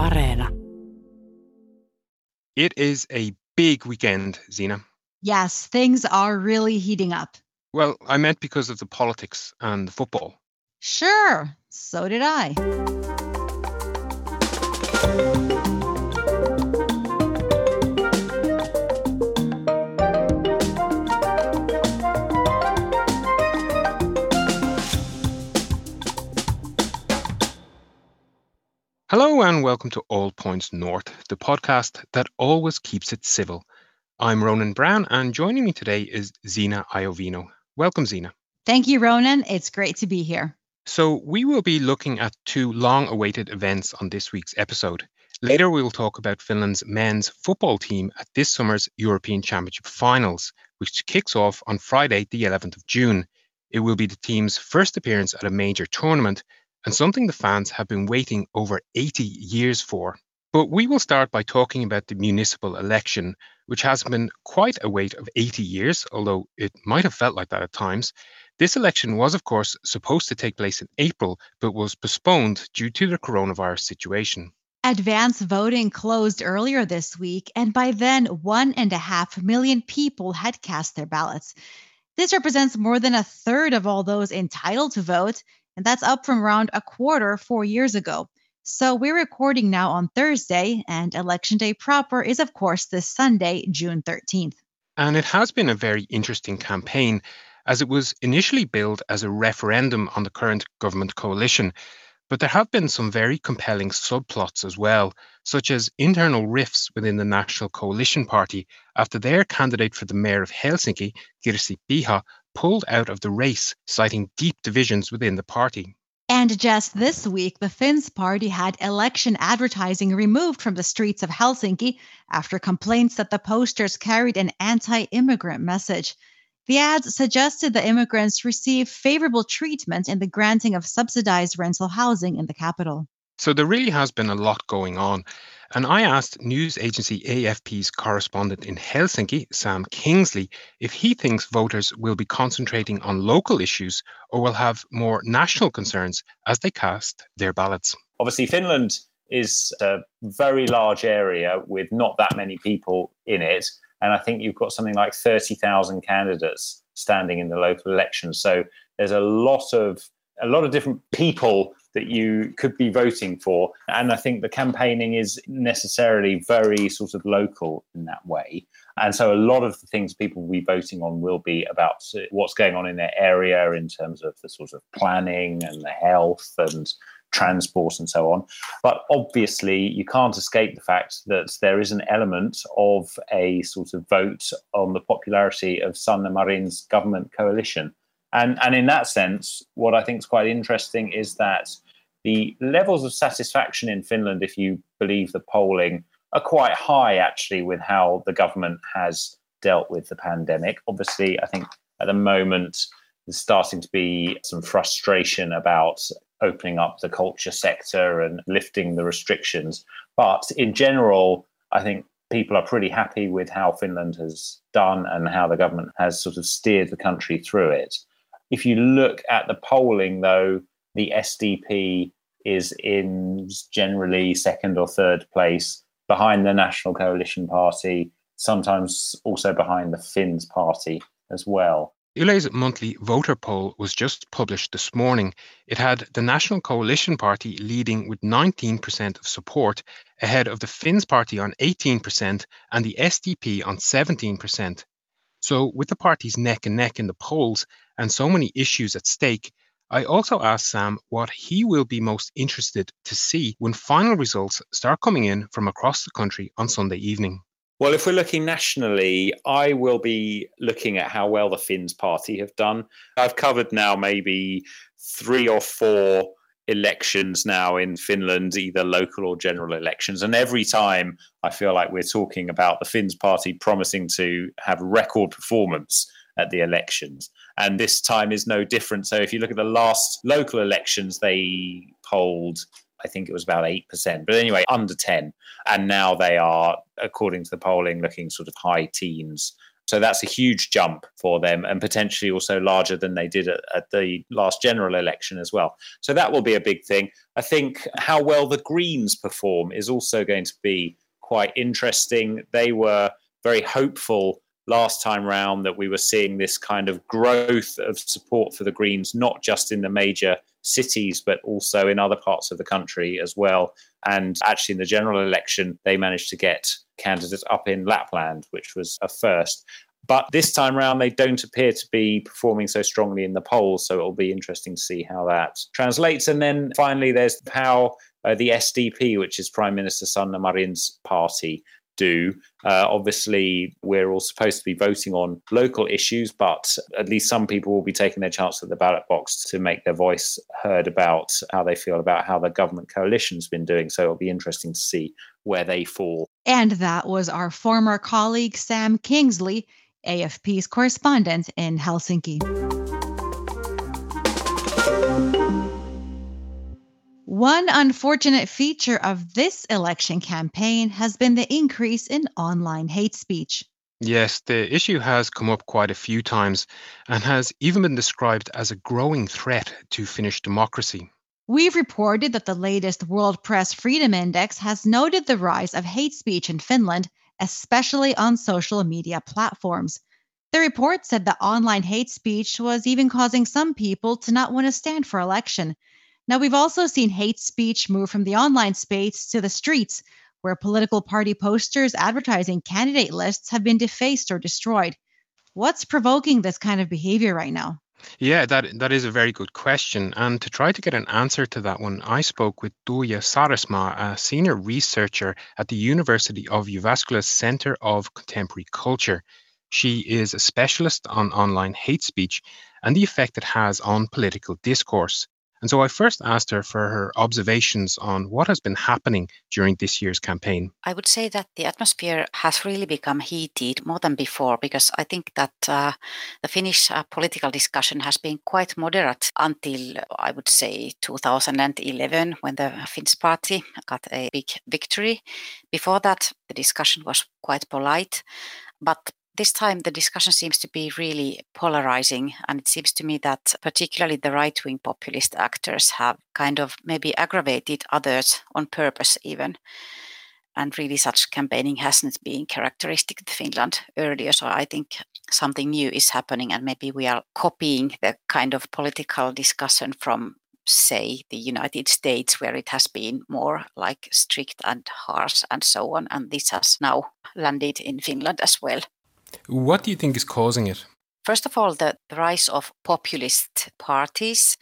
Areena. It is a big weekend, Zena. Yes, things are really heating up. Well, I meant because of the politics and the football. Sure, so did I. and welcome to All Points North, the podcast that always keeps it civil. I'm Ronan Browne and joining me today is Zena Iovino. Welcome, Zena. Thank you, Ronan. It's great to be here. So, we will be looking at two long awaited events on this week's episode. Later, we will talk about Finland's men's football team at this summer's European Championship finals, which kicks off on Friday, the 11th of June. It will be the team's first appearance at a major tournament and something the fans have been waiting over 80 years for. But we will start by talking about the municipal election, which has been quite a wait of 80 years, although it might have felt like that at times. This election was, of course, supposed to take place in April, but was postponed due to the coronavirus situation. Advance voting closed earlier this week, and by then, one and a half million people had cast their ballots. This represents more than a third of all those entitled to vote and that's up from around a quarter four years ago. So we're recording now on Thursday, and Election Day proper is, of course, this Sunday, June 13th. And it has been a very interesting campaign, as it was initially billed as a referendum on the current government coalition. But there have been some very compelling subplots as well, such as internal rifts within the National Coalition Party after their candidate for the mayor of Helsinki, Kirsi Piha, pulled out of the race, citing deep divisions within the party. And just this week, the Finns party had election advertising removed from the streets of Helsinki after complaints that the posters carried an anti immigrant message. The ads suggested the immigrants receive favorable treatment in the granting of subsidized rental housing in the capital. So there really has been a lot going on. And I asked news agency AFP's correspondent in Helsinki, Sam Kingsley, if he thinks voters will be concentrating on local issues or will have more national concerns as they cast their ballots. Obviously, Finland is a very large area with not that many people in it. And I think you've got something like 30,000 candidates standing in the local elections. So there's a lot of a lot of different people that you could be voting for. And I think the campaigning is necessarily very sort of local in that way. And so a lot of the things people will be voting on will be about what's going on in their area in terms of the sort of planning and the health and transport and so on. But obviously, you can't escape the fact that there is an element of a sort of vote on the popularity of Sanna Marin's government coalition. And, and in that sense, what I think is quite interesting is that the levels of satisfaction in Finland, if you believe the polling, are quite high actually with how the government has dealt with the pandemic. Obviously, I think at the moment there's starting to be some frustration about opening up the culture sector and lifting the restrictions. But in general, I think people are pretty happy with how Finland has done and how the government has sort of steered the country through it. If you look at the polling, though, the SDP is in generally second or third place behind the National Coalition Party, sometimes also behind the Finns Party as well. Yle's monthly voter poll was just published this morning. It had the National Coalition Party leading with 19% of support, ahead of the Finns Party on 18% and the SDP on 17%. So, with the parties neck and neck in the polls and so many issues at stake, I also asked Sam what he will be most interested to see when final results start coming in from across the country on Sunday evening. Well, if we're looking nationally, I will be looking at how well the Finns party have done. I've covered now maybe three or four elections now in Finland, either local or general elections. And every time I feel like we're talking about the Finns party promising to have record performance at the elections. And this time is no different. So if you look at the last local elections, they polled, I think it was about 8%, but anyway, under 10. And now they are, according to the polling, looking sort of high teens So that's a huge jump for them and potentially also larger than they did at, at, the last general election as well. So that will be a big thing. I think how well the Greens perform is also going to be quite interesting. They were very hopeful last time round that we were seeing this kind of growth of support for the Greens, not just in the major cities, but also in other parts of the country as well. And actually, in the general election, they managed to get candidates up in Lapland, which was a first. But this time round, they don't appear to be performing so strongly in the polls. So it'll be interesting to see how that translates. And then finally, there's PAO, uh, the SDP, which is Prime Minister Sanna Marin's party do. Uh, obviously, we're all supposed to be voting on local issues, but at least some people will be taking their chance at the ballot box to make their voice heard about how they feel about how the government coalition's been doing. So it'll be interesting to see where they fall. And that was our former colleague, Sam Kingsley, AFP's correspondent in Helsinki. One unfortunate feature of this election campaign has been the increase in online hate speech. Yes, the issue has come up quite a few times and has even been described as a growing threat to Finnish democracy. We've reported that the latest World Press Freedom Index has noted the rise of hate speech in Finland, especially on social media platforms. The report said that online hate speech was even causing some people to not want to stand for election, now, we've also seen hate speech move from the online space to the streets, where political party posters advertising candidate lists have been defaced or destroyed. What's provoking this kind of behavior right now? Yeah, that that is a very good question. And to try to get an answer to that one, I spoke with Tuija Saresma, a senior researcher at the University of Jyväskylä's Center of Contemporary Culture. She is a specialist on online hate speech and the effect it has on political discourse. And so I first asked her for her observations on what has been happening during this year's campaign. I would say that the atmosphere has really become heated more than before because I think that uh, the Finnish uh, political discussion has been quite moderate until I would say 2011 when the Finns party got a big victory. Before that, the discussion was quite polite. But this time the discussion seems to be really polarizing and it seems to me that particularly the right-wing populist actors have kind of maybe aggravated others on purpose even. And really such campaigning hasn't been characteristic of finland earlier so i think something new is happening and maybe we are copying the kind of political discussion from say the united states where it has been more like strict and harsh and so on and this has now landed in finland as well what do you think is causing it? First of all, the, rise of populist parties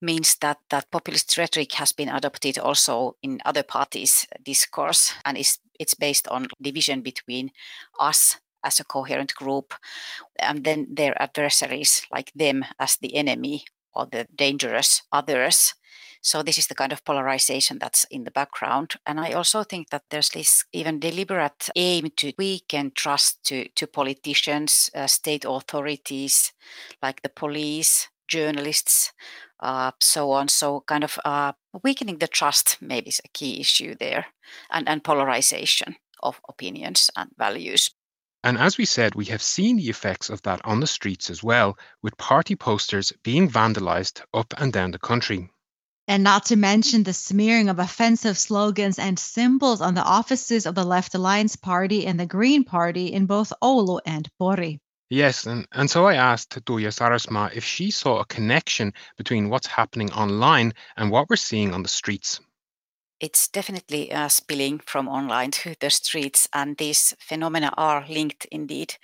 means that that populist rhetoric has been adopted also in other parties' discourse, and is it's based on division between us as a coherent group, and then their adversaries, like them as the enemy or the dangerous others. So this is the kind of polarization that's in the background. And I also think that there's this even deliberate aim to weaken trust to, to politicians, uh, state authorities, like the police, journalists, uh, so on. So kind of uh, weakening the trust maybe is a key issue there, and, and polarization of opinions and values. And as we said, we have seen the effects of that on the streets as well, with party posters being vandalized up and down the country. And not to mention the smearing of offensive slogans and symbols on the offices of the Left Alliance Party and the Green Party in both Oulu and Pori. Yes, and, and so I asked Tuija Saresma if she saw a connection between what's happening online and what we're seeing on the streets. It's definitely uh, spilling from online to the streets, and these phenomena are linked indeed.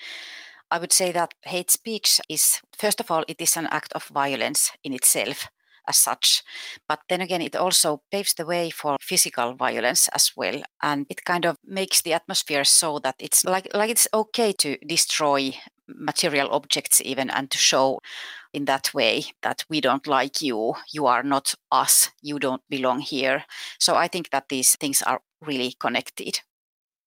I would say that hate speech is, first of all, it is an act of violence in itself as such. But then again, it also paves the way for physical violence as well, and it kind of makes the atmosphere so that it's like like it's okay to destroy material objects even and to show in that way that we don't like you you are not us you don't belong here. So i think that these things are really connected.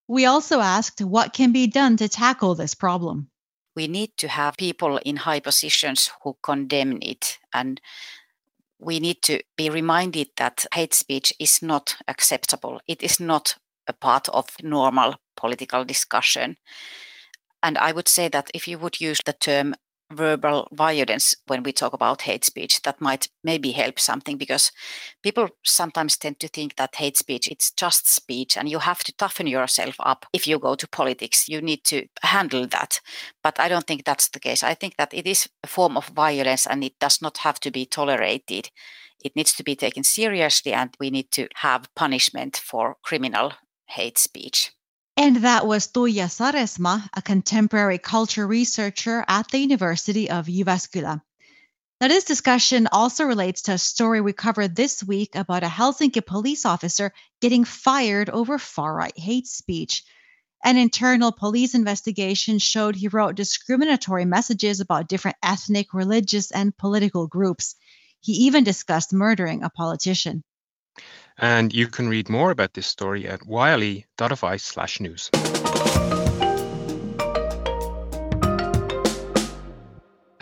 We also asked what can be done to tackle this problem. We need to have people in high positions who condemn it and we need to be reminded that hate speech is not acceptable. It is not a part of normal political discussion. And I would say that if you would use the term verbal violence when we talk about hate speech that might maybe help something because people sometimes tend to think that hate speech it's just speech and you have to toughen yourself up if you go to politics. You need to handle that. But i don't think that's the case. I think that it is a form of violence and it does not have to be tolerated. It needs to be taken seriously and we need to have punishment for criminal hate speech and that was Tuija Saresma, a contemporary culture researcher at the University of Jyväskylä. Now, this discussion also relates to a story we covered this week about a Helsinki police officer getting fired over far right hate speech. An internal police investigation showed he wrote discriminatory messages about different ethnic, religious, and political groups. He even discussed murdering a politician. And you can read more about this story at yle.fi slash news.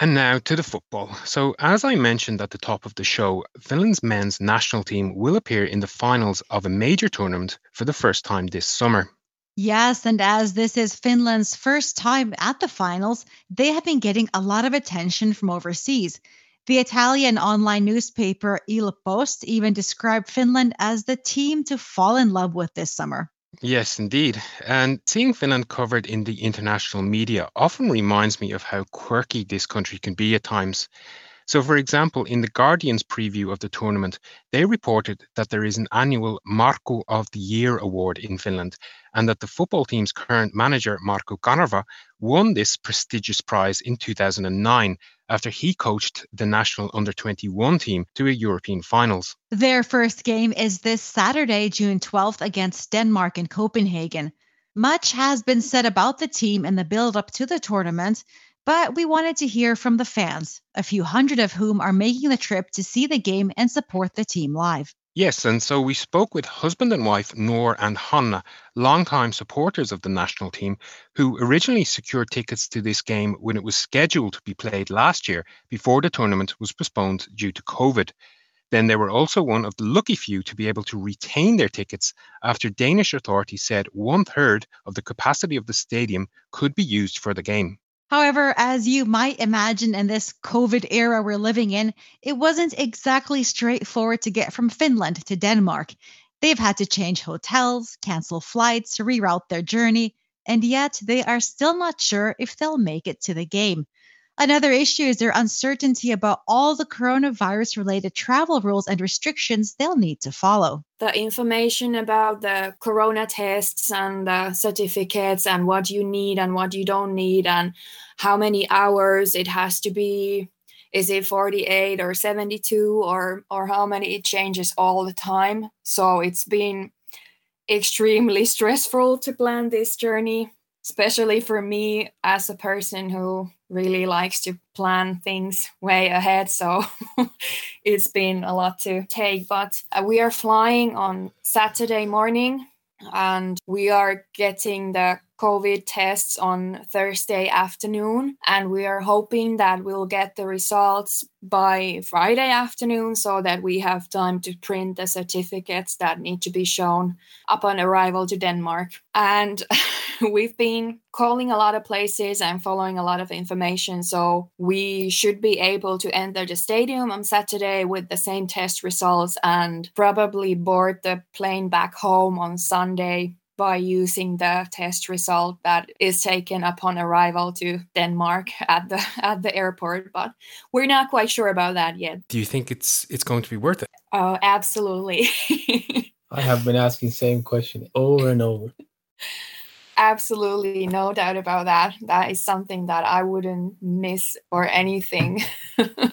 And now to the football. So, as I mentioned at the top of the show, Finland's men's national team will appear in the finals of a major tournament for the first time this summer. Yes, and as this is Finland's first time at the finals, they have been getting a lot of attention from overseas. The Italian online newspaper Il Post even described Finland as the team to fall in love with this summer. Yes, indeed. And seeing Finland covered in the international media often reminds me of how quirky this country can be at times. So, for example, in the Guardian's preview of the tournament, they reported that there is an annual Markku of the Year award in Finland, and that the football team's current manager, Markku Kanerva, won this prestigious prize in 2009 after he coached the national under 21 team to a European finals. Their first game is this Saturday, June 12th, against Denmark in Copenhagen. Much has been said about the team in the build up to the tournament, but we wanted to hear from the fans, a few hundred of whom are making the trip to see the game and support the team live. Yes, and so we spoke with husband and wife Noor and Hanna, longtime supporters of the national team, who originally secured tickets to this game when it was scheduled to be played last year before the tournament was postponed due to COVID. Then they were also one of the lucky few to be able to retain their tickets after Danish authorities said one third of the capacity of the stadium could be used for the game. However, as you might imagine in this COVID era we're living in, it wasn't exactly straightforward to get from Finland to Denmark. They've had to change hotels, cancel flights, reroute their journey, and yet they are still not sure if they'll make it to the game. Another issue is their uncertainty about all the coronavirus related travel rules and restrictions they'll need to follow. The information about the corona tests and the certificates and what you need and what you don't need and how many hours it has to be is it 48 or 72 or or how many it changes all the time so it's been extremely stressful to plan this journey especially for me as a person who really likes to plan things way ahead. So it's been a lot to take. But uh, we are flying on Saturday morning and we are getting the COVID tests on Thursday afternoon, and we are hoping that we'll get the results by Friday afternoon so that we have time to print the certificates that need to be shown upon arrival to Denmark. And we've been calling a lot of places and following a lot of information, so we should be able to enter the stadium on Saturday with the same test results and probably board the plane back home on Sunday by using the test result that is taken upon arrival to Denmark at the at the airport but we're not quite sure about that yet. Do you think it's it's going to be worth it? Oh absolutely. I have been asking same question over and over. Absolutely no doubt about that. That is something that i wouldn't miss or anything. I,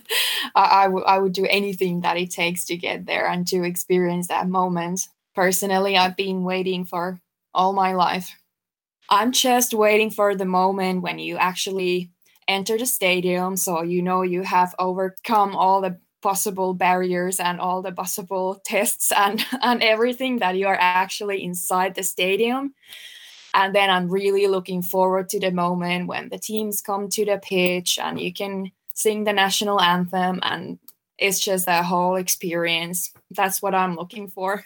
I, w- I would do anything that it takes to get there and to experience that moment. Personally i've been waiting for all my life. I'm just waiting for the moment when you actually enter the stadium so you know you have overcome all the possible barriers and all the possible tests and and everything that you are actually inside the stadium. And then i'm really looking forward to the moment when the teams come to the pitch and you can sing the national anthem and it's just a whole experience. That's what i'm looking for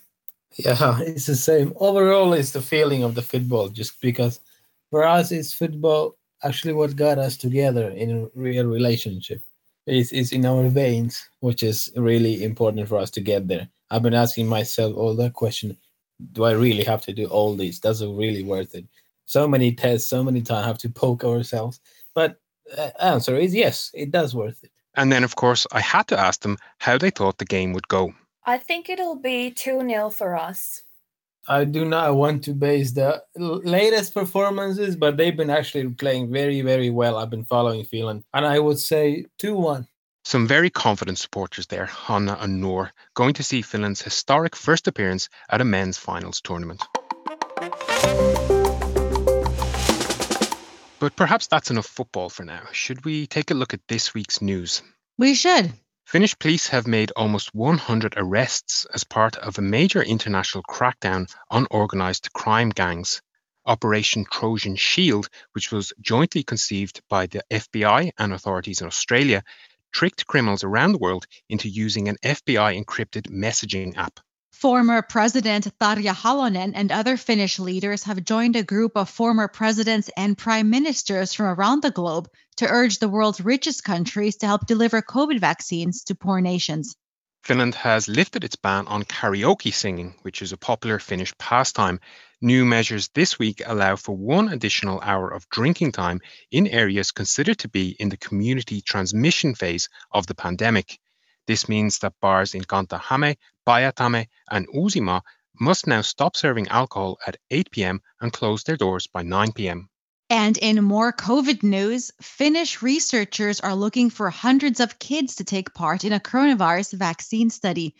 yeah, it's the same. Overall, it's the feeling of the football, just because for us, it's football actually what got us together in a real relationship. It's, it's in our veins, which is really important for us to get there. I've been asking myself all that question do I really have to do all this? Does it really worth it? So many tests, so many times have to poke ourselves. But uh, answer is yes, it does worth it. And then, of course, I had to ask them how they thought the game would go. I think it'll be 2 0 for us. I do not want to base the latest performances, but they've been actually playing very, very well. I've been following Finland, and I would say 2 1. Some very confident supporters there, Hanna and Noor, going to see Finland's historic first appearance at a men's finals tournament. But perhaps that's enough football for now. Should we take a look at this week's news? We should. Finnish police have made almost 100 arrests as part of a major international crackdown on organised crime gangs. Operation Trojan Shield, which was jointly conceived by the FBI and authorities in Australia, tricked criminals around the world into using an FBI encrypted messaging app. Former President Tarja Halonen and other Finnish leaders have joined a group of former presidents and prime ministers from around the globe to urge the world's richest countries to help deliver COVID vaccines to poor nations. Finland has lifted its ban on karaoke singing, which is a popular Finnish pastime. New measures this week allow for one additional hour of drinking time in areas considered to be in the community transmission phase of the pandemic. This means that bars in Kanta-Häme, Päijät-Häme, and Uusimaa must now stop serving alcohol at 8 p.m. and close their doors by 9 p.m. And in more COVID news, Finnish researchers are looking for hundreds of kids to take part in a coronavirus vaccine study.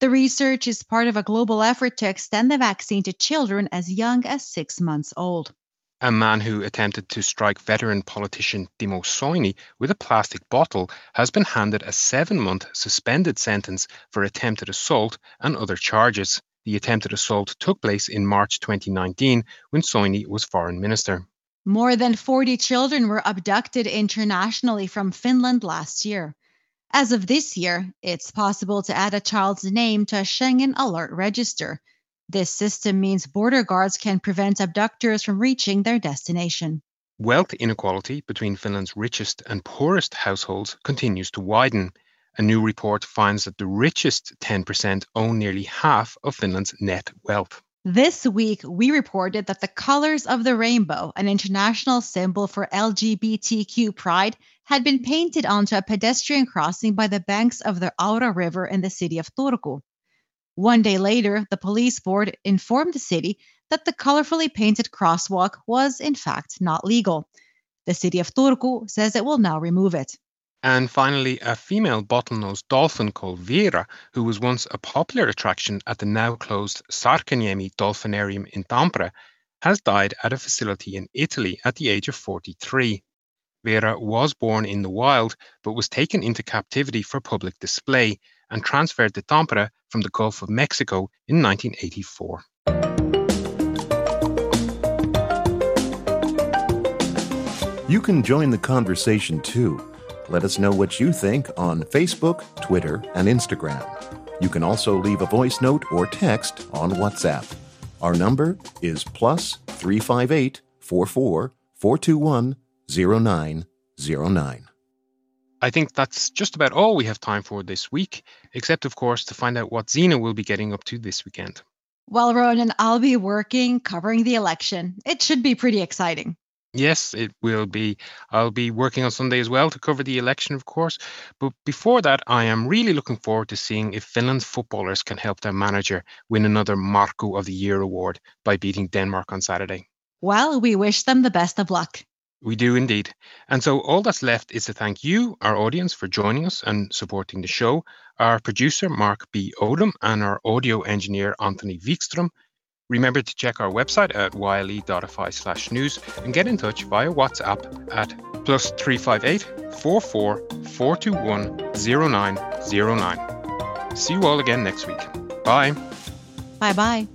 The research is part of a global effort to extend the vaccine to children as young as six months old a man who attempted to strike veteran politician Timo Soini with a plastic bottle has been handed a seven month suspended sentence for attempted assault and other charges. The attempted assault took place in March 2019 when Soini was foreign minister. More than 40 children were abducted internationally from Finland last year. As of this year, it's possible to add a child's name to a Schengen Alert register. This system means border guards can prevent abductors from reaching their destination. Wealth inequality between Finland's richest and poorest households continues to widen. A new report finds that the richest 10% own nearly half of Finland's net wealth. This week, we reported that the colors of the rainbow, an international symbol for LGBTQ pride, had been painted onto a pedestrian crossing by the banks of the Aura River in the city of Turku. One day later, the police board informed the city that the colorfully painted crosswalk was, in fact, not legal. The city of Turku says it will now remove it. And finally, a female bottlenose dolphin called Vera, who was once a popular attraction at the now closed Särkänniemi Dolphinarium in Tampere, has died at a facility in Italy at the age of 43. Vera was born in the wild but was taken into captivity for public display and transferred to Tampere from the Gulf of Mexico in 1984. You can join the conversation too. Let us know what you think on Facebook, Twitter, and Instagram. You can also leave a voice note or text on WhatsApp. Our number is plus 358 44 421 0909. I think that's just about all we have time for this week, except, of course, to find out what Zena will be getting up to this weekend. Well, Ronan, I'll be working covering the election. It should be pretty exciting. Yes, it will be. I'll be working on Sunday as well to cover the election, of course. But before that, I am really looking forward to seeing if Finland's footballers can help their manager win another Markku of the Year award by beating Denmark on Saturday. Well, we wish them the best of luck. We do indeed. And so all that's left is to thank you, our audience, for joining us and supporting the show, our producer, Mark B. Odom, and our audio engineer, Anttoni Wikström. Remember to check our website at yle.fi slash news and get in touch via WhatsApp at plus 358 44 421 0909. See you all again next week. Bye. Bye bye.